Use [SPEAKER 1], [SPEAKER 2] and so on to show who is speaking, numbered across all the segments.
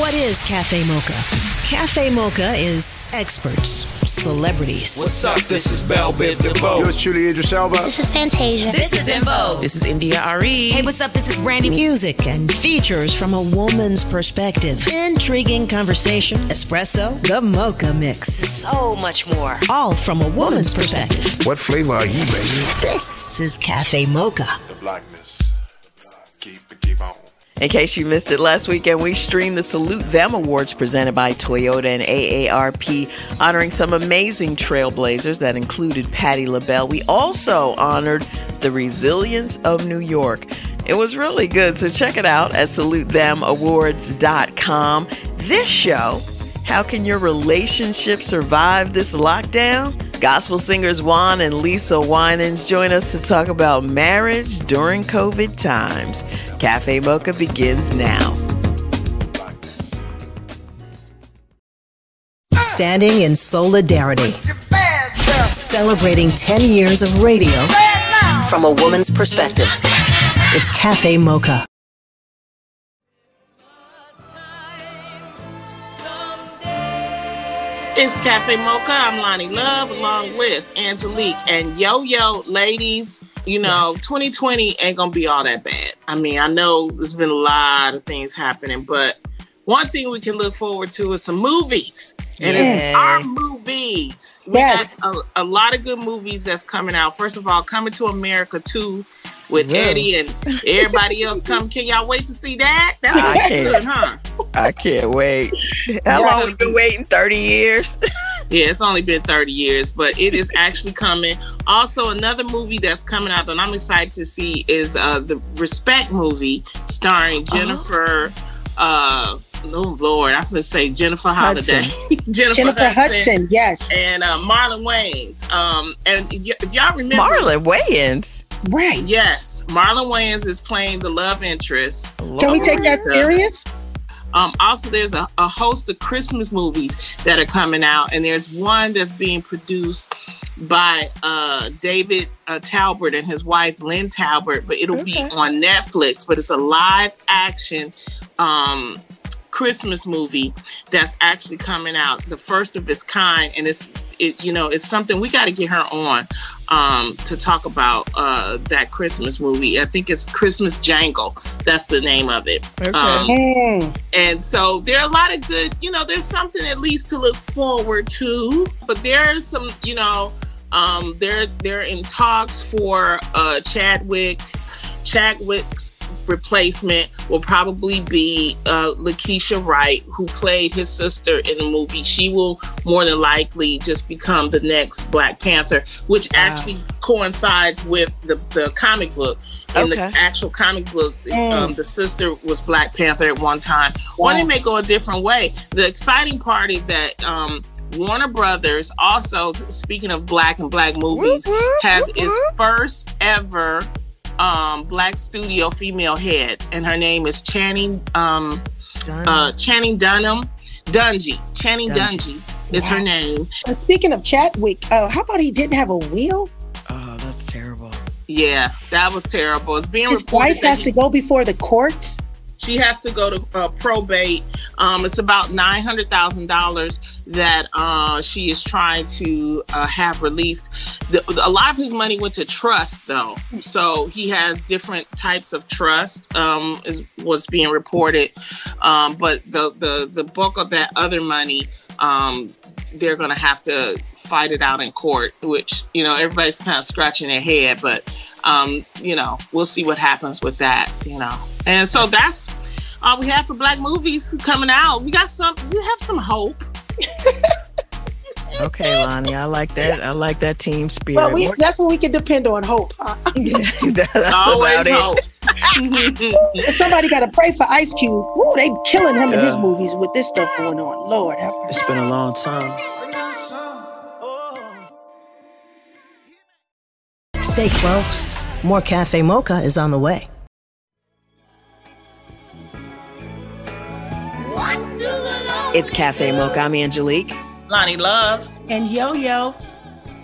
[SPEAKER 1] What is Cafe Mocha? Cafe Mocha is experts, celebrities.
[SPEAKER 2] What's up? This is Bell Biv DeVoe.
[SPEAKER 3] Yours truly, Idris Elba.
[SPEAKER 4] This is Fantasia.
[SPEAKER 5] This is En Vogue.
[SPEAKER 6] This is India.Arie.
[SPEAKER 5] Hey, what's up? This is Brandy.
[SPEAKER 1] Music and features from a woman's perspective. Intriguing conversation, espresso, the mocha mix. So much more. All from a woman's perspective.
[SPEAKER 3] What flavor are you, baby?
[SPEAKER 1] This is Cafe Mocha.
[SPEAKER 3] The blackness. Keep it, keep on.
[SPEAKER 6] In case you missed it last weekend, we streamed the Salute Them Awards presented by Toyota and AARP, honoring some amazing trailblazers that included Patti LaBelle. We also honored the resilience of New York. It was really good, so check it out at salutethemawards.com. This show, How Can Your Relationship Survive This Lockdown? Gospel singers Juan and Lisa Winans join us to talk about marriage during COVID times. Cafe Mocha begins now.
[SPEAKER 1] Standing in solidarity. Celebrating 10 years of radio from a woman's perspective. It's Cafe Mocha.
[SPEAKER 7] It's Cafe Mocha. I'm Lonnie Love along with Angelique and Yo Yo. Ladies, you know, 2020 ain't gonna be all that bad. I mean, I know there's been a lot of things happening, but one thing we can look forward to is some movies. And it's our movies. We
[SPEAKER 8] Yes.
[SPEAKER 7] a, a lot of good movies that's coming out. First of all, Coming to America 2 with
[SPEAKER 6] Yeah.
[SPEAKER 7] Eddie and everybody else come. Can y'all wait to see that? That's
[SPEAKER 6] I
[SPEAKER 7] gonna be
[SPEAKER 6] can't.
[SPEAKER 7] good, huh?
[SPEAKER 6] I can't wait. How long have we been waiting? 30 years?
[SPEAKER 7] Yeah, it's only been 30 years, but it is actually coming. Also, another movie that's coming out that I'm excited to see is uh, the Respect movie starring Jennifer. Uh, oh Lord, I was gonna say Jennifer Holiday, Jennifer,
[SPEAKER 8] Jennifer Hudson, yes.
[SPEAKER 7] and uh, Marlon Wayans. Um, and y- if y'all remember,
[SPEAKER 6] Marlon Wayans.
[SPEAKER 8] Right.
[SPEAKER 7] yes, Marlon Wayans is playing the love interest.
[SPEAKER 8] Can we take that
[SPEAKER 7] Lisa.
[SPEAKER 8] serious?
[SPEAKER 7] Um, also, there's a, a host of Christmas movies that are coming out, and there's one that's being produced by uh, David uh, Talbert and his wife Lynn Talbert, but it'll be on Netflix. But it's a live action um, Christmas movie that's actually coming out, the first of its kind, and it's it, you know it's something we got to get her on um, to talk about uh, that Christmas movie. I think it's Christmas Jangle. That's the name of it. Um,
[SPEAKER 8] Mm.
[SPEAKER 7] and so there are a lot of good, you know, there's something at least to look forward to. But there are some, you know, um, they're they're in talks for uh Chadwick. Chadwick's replacement will probably be uh, Lakeisha Wright, who played his sister in the movie. She will more than likely just become the next Black Panther, which actually coincides with the, the comic book. In the actual comic book, um, the sister was Black Panther at one time. One, it may go a different way. The exciting part is that um, Warner Brothers, also speaking of black and black movies,
[SPEAKER 6] Whoop, whoop,
[SPEAKER 7] has
[SPEAKER 6] whoop,
[SPEAKER 7] its first ever um, black studio female head, and her name is Channing um, uh, Channing Dunham Dungey. Channing
[SPEAKER 6] Dungey.
[SPEAKER 7] Dungy is her name.
[SPEAKER 8] But speaking of Chadwick, uh, how about he didn't have a wheel?
[SPEAKER 6] oh, that's terrible.
[SPEAKER 7] Yeah, that was terrible. It's being
[SPEAKER 8] His
[SPEAKER 7] reported
[SPEAKER 8] wife has
[SPEAKER 7] he-
[SPEAKER 8] to go before the courts.
[SPEAKER 7] She has to go to uh, probate. Um, it's about nine hundred thousand dollars that uh, she is trying to uh, have released. The, a lot of his money went to trust, though, so he has different types of trust. Um, is what's being reported, um, but the the the bulk of that other money, um, they're going to have to fight it out in court. Which you know everybody's kind of scratching their head, but um, you know we'll see what happens with that. You know, and so that's all we have for black movies coming out. We got some. We have some hope.
[SPEAKER 6] Okay, Lonnie, I like that. I like that team spirit.
[SPEAKER 8] But we, that's what we can depend on, hope. Uh,
[SPEAKER 6] Yeah, that's
[SPEAKER 7] Always
[SPEAKER 6] about it.
[SPEAKER 7] hope.
[SPEAKER 8] somebody got to pray for Ice Cube. Ooh, they killing him in his movies with this stuff going on. Lord have mercy.
[SPEAKER 2] It's been a long time.
[SPEAKER 1] Stay close. More Cafe Mocha is on the way.
[SPEAKER 6] It's Cafe Mocha. I'm Angelique.
[SPEAKER 7] Lonnie Love.
[SPEAKER 8] And Yo Yo,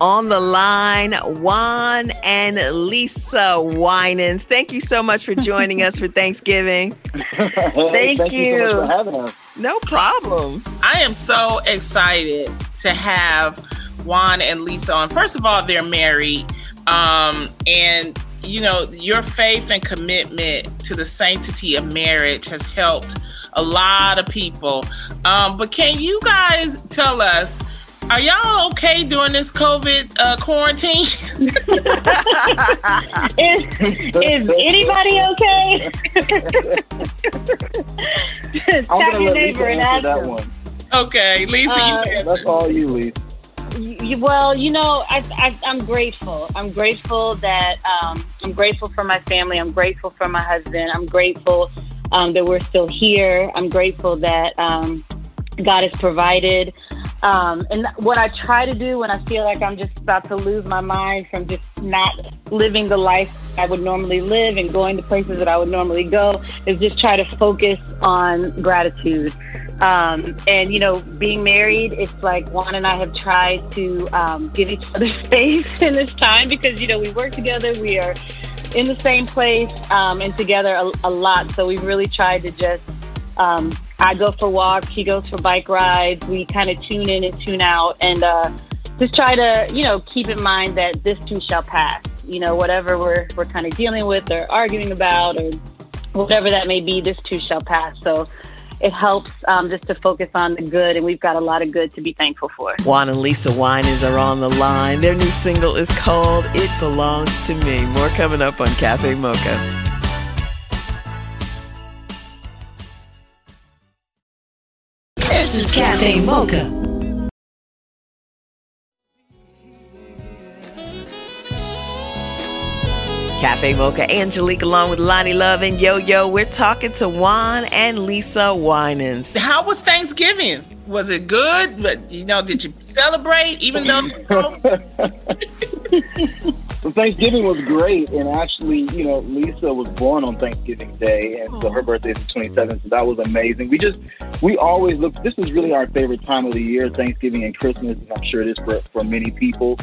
[SPEAKER 6] On the line, Juan and Lisa Winans. Thank you so much for joining us for Thanksgiving.
[SPEAKER 9] Thank,
[SPEAKER 6] Thank
[SPEAKER 9] you. so much
[SPEAKER 6] you.
[SPEAKER 9] for having us.
[SPEAKER 6] No problem.
[SPEAKER 7] I am so excited to have Juan and Lisa on. First of all, they're married. Um, and you know, your faith and commitment to the sanctity of marriage has helped a lot of people. Um, but can you guys tell us, are y'all okay during this COVID uh, quarantine?
[SPEAKER 4] is, is anybody okay?
[SPEAKER 5] I'm gonna
[SPEAKER 4] your
[SPEAKER 5] let Lisa
[SPEAKER 4] and
[SPEAKER 5] answer that
[SPEAKER 4] him.
[SPEAKER 5] one.
[SPEAKER 7] okay, Lisa,
[SPEAKER 4] Uh,
[SPEAKER 7] you answer.
[SPEAKER 5] That's all you, Lisa.
[SPEAKER 4] Y- y- well, you know, I, I, I'm grateful. I'm grateful that um, I'm grateful for my family. I'm grateful for my husband. I'm grateful um, that we're still here. I'm grateful that um, God has provided. Um, and what I try to do when I feel like I'm just about to lose my mind from just not living the life I would normally live and going to places that I would normally go is just try to focus on gratitude. Um, and you know, being married, it's like Juan and I have tried to um, give each other space in this time because you know we work together, we are in the same place um, and together a, a lot. So we've really tried to just. Um, I go for walks, he goes for bike rides. We kind of tune in and tune out, and uh, just try to you know keep in mind that this too shall pass. You know, whatever we're we're kind of dealing with or arguing about or whatever that may be, this too shall pass. So it helps um, just to focus on the good, and we've got a lot of good to be thankful for.
[SPEAKER 6] Juan and Lisa Winans are on the line. Their new single is called It Belongs to Me. More coming up on Cafe Mocha.
[SPEAKER 1] This is Cafe Mocha.
[SPEAKER 6] Cafe Mocha, Angelique, along with Lonnie Love and Yo Yo. We're talking to Juan and Lisa Winans.
[SPEAKER 7] How was Thanksgiving? Was it good? But you know, did you celebrate even though it was COVID?
[SPEAKER 5] So Thanksgiving was great, and actually, you know, Lisa was born on Thanksgiving Day, and so her birthday is the 27th, so that was amazing. We just, we always look, this is really our favorite time of the year, Thanksgiving and Christmas, and I'm sure it is for, for many people.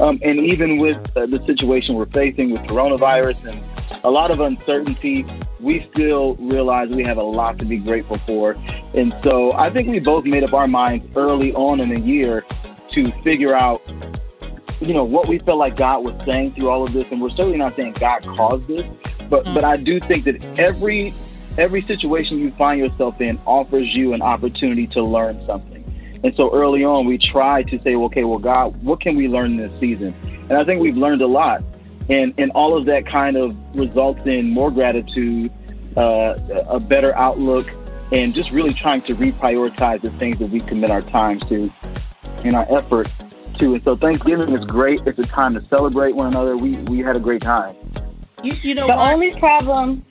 [SPEAKER 5] Um, and even with uh, the situation we're facing with coronavirus and a lot of uncertainty, we still realize we have a lot to be grateful for. And so I think we both made up our minds early on in the year to figure out you know what we felt like God was saying through all of this, and we're certainly not saying God caused this, but mm-hmm. but I do think that every every situation you find yourself in offers you an opportunity to learn something. And so early on, we tried to say, okay, well, God, what can we learn this season? And I think we've learned a lot, and and all of that kind of results in more gratitude, uh, a better outlook, and just really trying to reprioritize the things that we commit our times to in our effort to. And so Thanksgiving is great. It's a time to celebrate one another. We we had a great time.
[SPEAKER 7] You, you know
[SPEAKER 4] The
[SPEAKER 7] what?
[SPEAKER 4] only problem,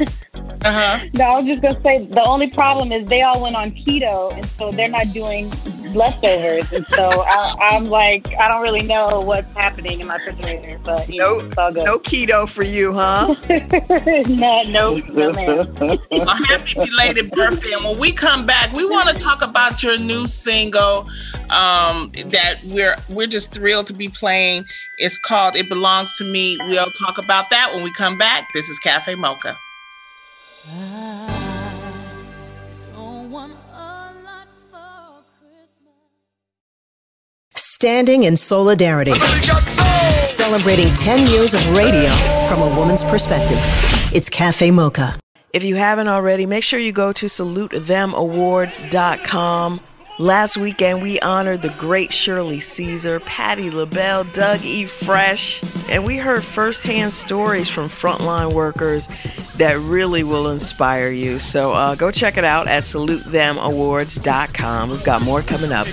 [SPEAKER 7] Uh huh.
[SPEAKER 4] no, I was just gonna say, the only problem is they all went on keto, and so they're not doing leftovers, and so I, I'm like, I don't really know what's happening in my refrigerator, but you know,
[SPEAKER 6] No-
[SPEAKER 4] it's all good.
[SPEAKER 6] No keto for you, huh?
[SPEAKER 4] no, no, no, man.
[SPEAKER 7] A happy belated birthday. And when we come back, we want to talk about your new single um, that we're we're just thrilled to be playing. It's called It Belongs to Me. We'll talk about that when we come back. This is Cafe Mocha.
[SPEAKER 1] Standing in solidarity. Celebrating 10 years of radio from a woman's perspective. It's Cafe Mocha.
[SPEAKER 6] If you haven't already, make sure you go to salutethemawards.com. Last weekend, we honored the great Shirley Caesar, Patti LaBelle, Doug E. Fresh, and we heard firsthand stories from frontline workers that really will inspire you. So uh, go check it out at salutethemawards.com. We've got more coming up.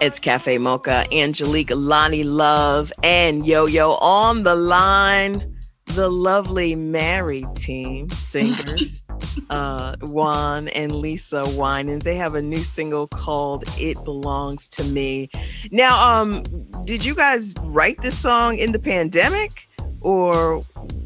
[SPEAKER 6] It's Cafe Mocha, Angelique, Lonnie Love, and Yo Yo on the line. The lovely Mary team, singers, uh, Juan and Lisa Winans. They have a new single called It Belongs to Me. Now, um, did you guys write this song in the pandemic? Or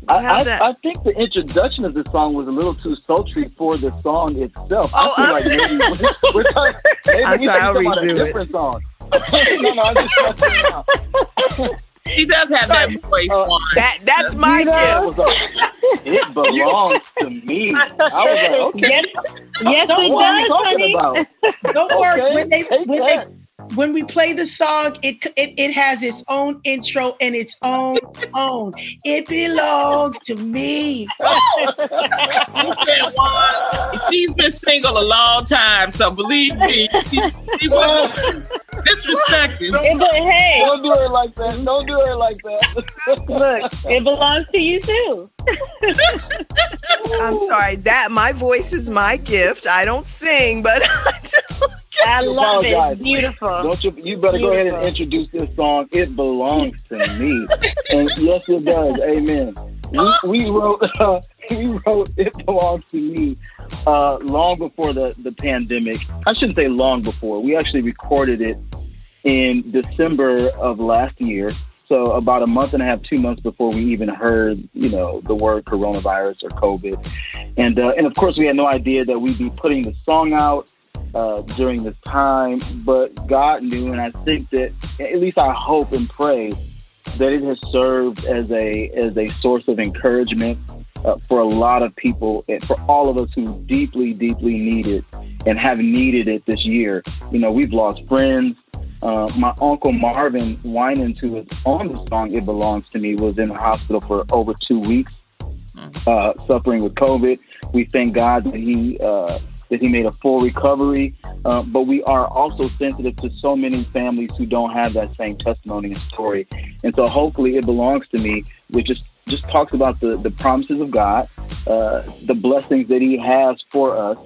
[SPEAKER 5] I, I,
[SPEAKER 6] that?
[SPEAKER 5] I think the introduction of the song was a little too sultry for the song itself.
[SPEAKER 6] Oh,
[SPEAKER 5] I feel like maybe we're, we're talking, maybe
[SPEAKER 6] I'm sorry, I'll redo
[SPEAKER 5] a
[SPEAKER 6] it.
[SPEAKER 5] song. no, no, I'm just messing.
[SPEAKER 7] She does have that voice.
[SPEAKER 5] Uh,
[SPEAKER 7] Juan.
[SPEAKER 6] That that's my
[SPEAKER 5] You know,
[SPEAKER 6] gift.
[SPEAKER 5] I was like, it belongs to me. I was like, okay.
[SPEAKER 4] Yes, yes,
[SPEAKER 8] Don't
[SPEAKER 4] it
[SPEAKER 5] What are you
[SPEAKER 4] does,
[SPEAKER 5] talking
[SPEAKER 4] honey.
[SPEAKER 5] about?
[SPEAKER 8] Don't worry.
[SPEAKER 5] Okay,
[SPEAKER 8] When they when
[SPEAKER 5] that.
[SPEAKER 8] they when we play the song, it it it has its own intro and its own tone. It belongs to me.
[SPEAKER 7] You said Juan. She's been single a long time, so believe me, she, she was disrespected.
[SPEAKER 4] It, but hey,
[SPEAKER 5] Don't do it like that. Don't do it like that.
[SPEAKER 4] look, it belongs to you too.
[SPEAKER 6] I'm sorry. That my voice is my gift. I don't sing, but
[SPEAKER 4] I love it.
[SPEAKER 5] apologize.
[SPEAKER 4] Beautiful.
[SPEAKER 5] Don't you? You better go ahead and introduce this song. It belongs to me, and yes, it does. Amen. We, we wrote. Uh, we wrote. It belongs to me. Uh, long before the the pandemic. I shouldn't say long before. We actually recorded it in December of last year. So about a month and a half, two months before we even heard, you know, the word coronavirus or COVID, and uh, and of course we had no idea that we'd be putting the song out uh, during this time, but God knew, and I think that at least I hope and pray that it has served as a as a source of encouragement uh, for a lot of people, and for all of us who deeply, deeply need it and have needed it this year. You know, we've lost friends. Uh, my uncle Marvin Winans, who is on the song "It Belongs to Me," was in the hospital for over two weeks, uh, suffering with COVID. We thank God that he uh, that he made a full recovery. Uh, but we are also sensitive to so many families who don't have that same testimony and story. And so, hopefully, it belongs to me, which just just talks about the the promises of God, uh, the blessings that He has for us.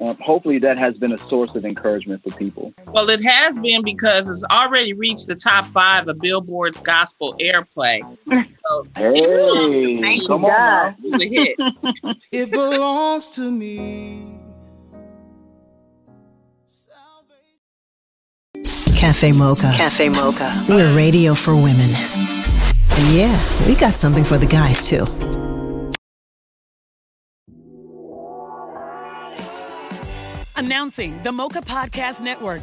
[SPEAKER 5] Um, hopefully, that has been a source of encouragement for people.
[SPEAKER 7] Well, it has been because it's already reached the top five of Billboard's gospel airplay. So
[SPEAKER 5] Hey,
[SPEAKER 4] Thank
[SPEAKER 5] come
[SPEAKER 4] God.
[SPEAKER 5] on now.
[SPEAKER 7] it a hit.
[SPEAKER 2] It belongs to me.
[SPEAKER 1] Cafe Mocha. Cafe Mocha. We're radio for women. And yeah, we got something for the guys too.
[SPEAKER 9] Announcing the Mocha Podcast Network,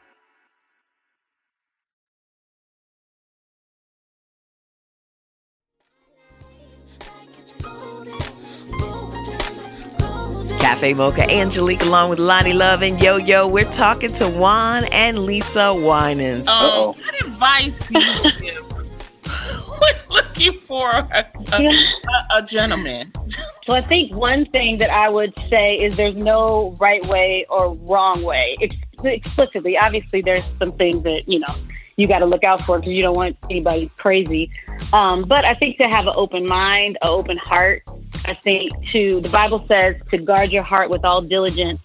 [SPEAKER 6] Cafe Mocha, Angelique, along with Lonnie Love and Yo Yo. We're talking to Juan and Lisa Winans.
[SPEAKER 7] Um, what advice do you give looking for a, a, a, a gentleman?
[SPEAKER 4] So I think one thing that I would say is there's no right way or wrong way. Ex- explicitly, obviously, there's some things that you know you got to look out for because you don't want anybody crazy. Um, but I think to have an open mind, an open heart. I think to the Bible says to guard your heart with all diligence.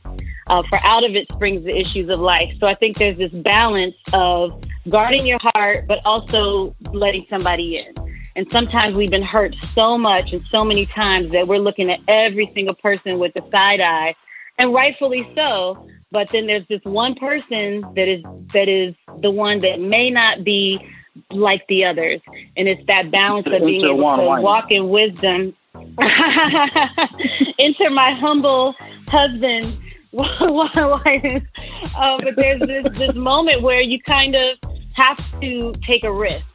[SPEAKER 4] Uh, for out of it springs the issues of life. So I think there's this balance of guarding your heart, but also letting somebody in. And sometimes we've been hurt so much and so many times that we're looking at every single person with a side eye, and rightfully so. But then there's this one person that is that is the one that may not be like the others, and it's that balance of being able to walk in wisdom. Enter my humble husband. uh, but there's this, this moment where you kind of have to take a risk.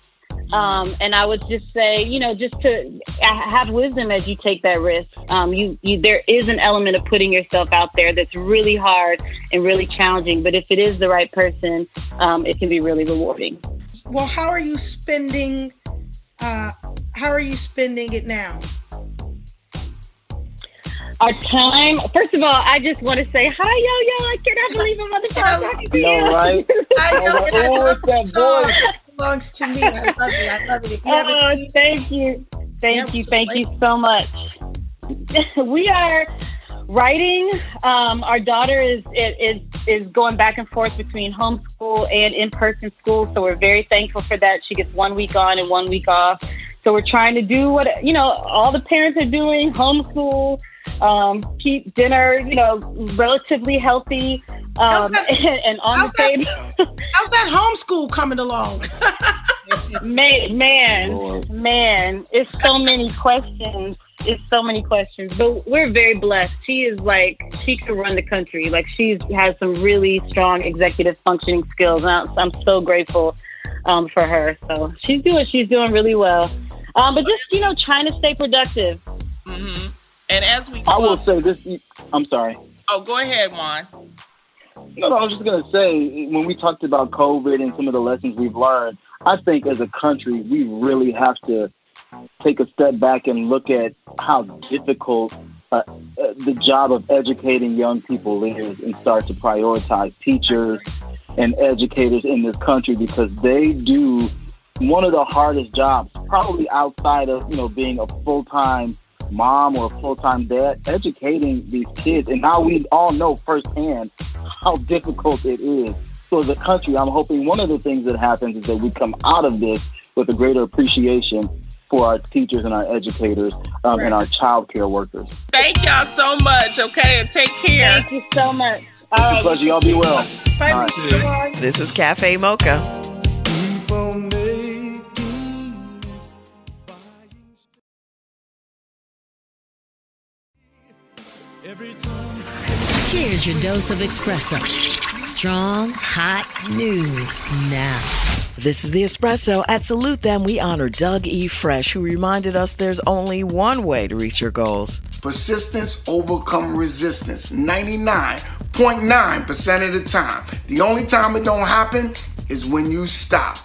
[SPEAKER 4] Um, and I would just say, you know, just to have wisdom as you take that risk. Um, you, you, there is an element of putting yourself out there that's really hard and really challenging. But if it is the right person, um, it can be really rewarding.
[SPEAKER 8] Well, how are you spending? Uh, how are you spending it now?
[SPEAKER 4] Our time. First of all, I just want to say hi, yo, yo. I cannot believe I'm on the phone talking to you.
[SPEAKER 5] No, right?
[SPEAKER 8] I know.
[SPEAKER 5] Oh,
[SPEAKER 8] and I
[SPEAKER 5] oh,
[SPEAKER 8] love
[SPEAKER 5] it's that
[SPEAKER 8] song.
[SPEAKER 5] voice.
[SPEAKER 8] It belongs to me. I love it. I love it. You have a
[SPEAKER 4] Oh,
[SPEAKER 8] tweet-
[SPEAKER 4] thank you. Thank
[SPEAKER 8] Yeah,
[SPEAKER 4] you. Thank you so much. we are writing. Um, our daughter is, is is going back and forth between homeschool and in person school, so we're very thankful for that. She gets one week on and one week off. So we're trying to do what you know all the parents are doing: homeschool, um, keep dinner, you know, relatively healthy, um, and, and on the table.
[SPEAKER 8] How's that homeschool coming along?
[SPEAKER 4] man, man, man, it's so many questions. It's so many questions, but we're very blessed. She is like she could run the country. Like she has some really strong executive functioning skills, and I'm, I'm so grateful um, for her. So she's doing she's doing really well. Um, but just you know, trying to stay productive.
[SPEAKER 7] hmm And as we go
[SPEAKER 5] I will
[SPEAKER 7] close,
[SPEAKER 5] say this. I'm sorry.
[SPEAKER 7] oh, go ahead, Juan.
[SPEAKER 5] No, no, I was just going to say, when we talked about COVID and some of the lessons we've learned, I think as a country, we really have to take a step back and look at how difficult uh, uh, the job of educating young people is and start to prioritize teachers and educators in this country because they do one of the hardest jobs, probably outside of, you know, being a full-time mom or a full-time dad, educating these kids. And now we all know firsthand how difficult it is. So as a country, I'm hoping one of the things that happens is that we come out of this with a greater appreciation for our teachers and our educators um, and our child care workers.
[SPEAKER 7] Thank y'all so much. Okay, and take care.
[SPEAKER 4] Thank you so much.
[SPEAKER 5] It's a pleasure. Y'all be well.
[SPEAKER 8] Bye,
[SPEAKER 5] All right.
[SPEAKER 6] This is Cafe Mocha.
[SPEAKER 1] Here's your dose of espresso. Strong, hot news now.
[SPEAKER 6] This is the Espresso. At Salute Them, we honor Doug E. Fresh, who reminded us there's only one way to reach your goals.
[SPEAKER 10] Persistence overcome resistance 99.9% of the time. The only time it don't happen is when you stop.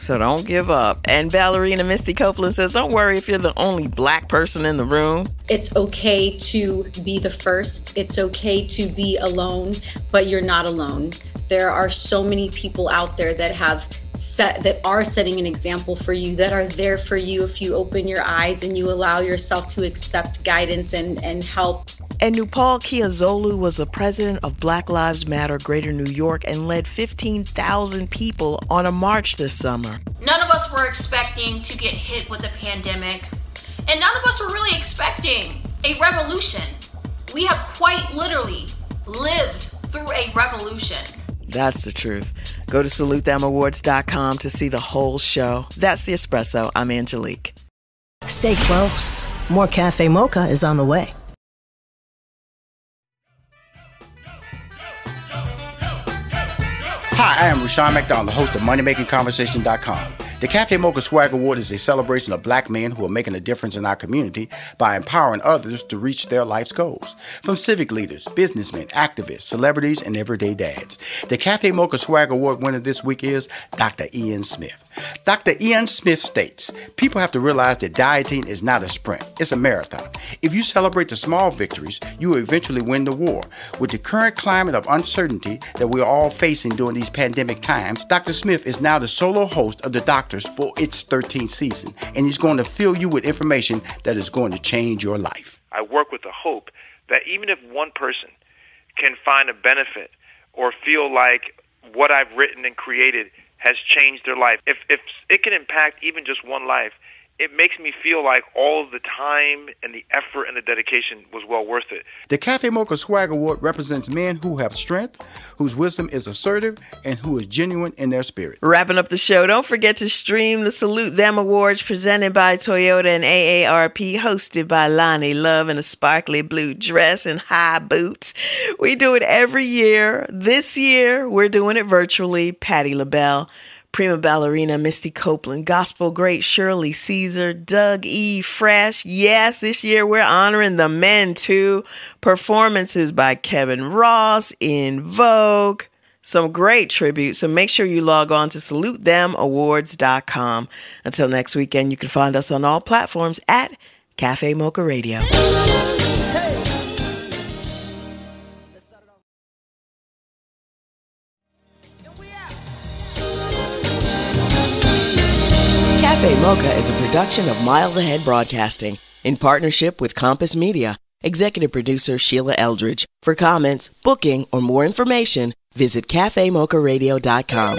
[SPEAKER 6] So don't give up. And ballerina Misty Copeland says, Don't worry if you're the only black person in the room.
[SPEAKER 11] It's okay to be the first. It's okay to be alone, but you're not alone. There are so many people out there that have set that are setting an example for you that are there for you if you open your eyes and you allow yourself to accept guidance and and help
[SPEAKER 6] And Nupol Kiazolu was the president of Black Lives Matter Greater New York and led 15,000 people on a march this summer.
[SPEAKER 12] None of us were expecting to get hit with a pandemic, and none of us were really expecting a revolution. We have quite literally lived through a revolution.
[SPEAKER 6] That's the truth. Go to salutethemawards.com to see the whole show. That's the espresso. I'm Angelique.
[SPEAKER 1] Stay close. More Cafe Mocha is on the way.
[SPEAKER 13] Hi, I am Rushion McDonald, the host of MoneyMakingConversation.com. The Cafe Mocha Swag Award is a celebration of black men who are making a difference in our community by empowering others to reach their life's goals. From civic leaders, businessmen, activists, celebrities, and everyday dads. The Cafe Mocha Swag Award winner this week is Dr. Ian Smith. Dr. Ian Smith states People have to realize that dieting is not a sprint, it's a marathon. If you celebrate the small victories, you will eventually win the war. With the current climate of uncertainty that we are all facing during these pandemic times, Dr. Smith is now the solo host of The Doctors for its 13th season, and he's going to fill you with information that is going to change your life.
[SPEAKER 14] I work with the hope that even if one person can find a benefit or feel like what I've written and created has changed their life. If if it can impact even just one life, it makes me feel like all of the time and the effort and the dedication was well worth it.
[SPEAKER 13] The Cafe Mocha Swag Award represents men who have strength, whose wisdom is assertive, and who is genuine in their spirit.
[SPEAKER 6] Wrapping up the show, don't forget to stream the Salute Them Awards presented by Toyota and AARP, hosted by Lonnie Love in a sparkly blue dress and high boots. We do it every year. This year, we're doing it virtually. Patti LaBelle prima ballerina Misty Copeland, gospel great Shirley Caesar, Doug E. Fresh. Yes, this year we're honoring the men too. Performances by Kevin Ross in Vogue. Some great tributes, so make sure you log on to salutethemawards.com. Until next weekend, you can find us on all platforms at Cafe Mocha Radio. Cafe Mocha is a production of Miles Ahead Broadcasting in partnership with Compass Media. Executive producer Sheila Eldridge. For comments, booking, or more information, visit cafemocharadio.com.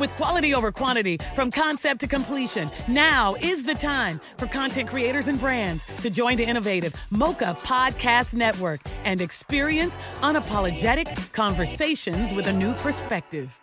[SPEAKER 9] With quality over quantity, from concept to completion, now is the time for content creators and brands to join the innovative Mocha Podcast Network and experience unapologetic conversations with a new perspective.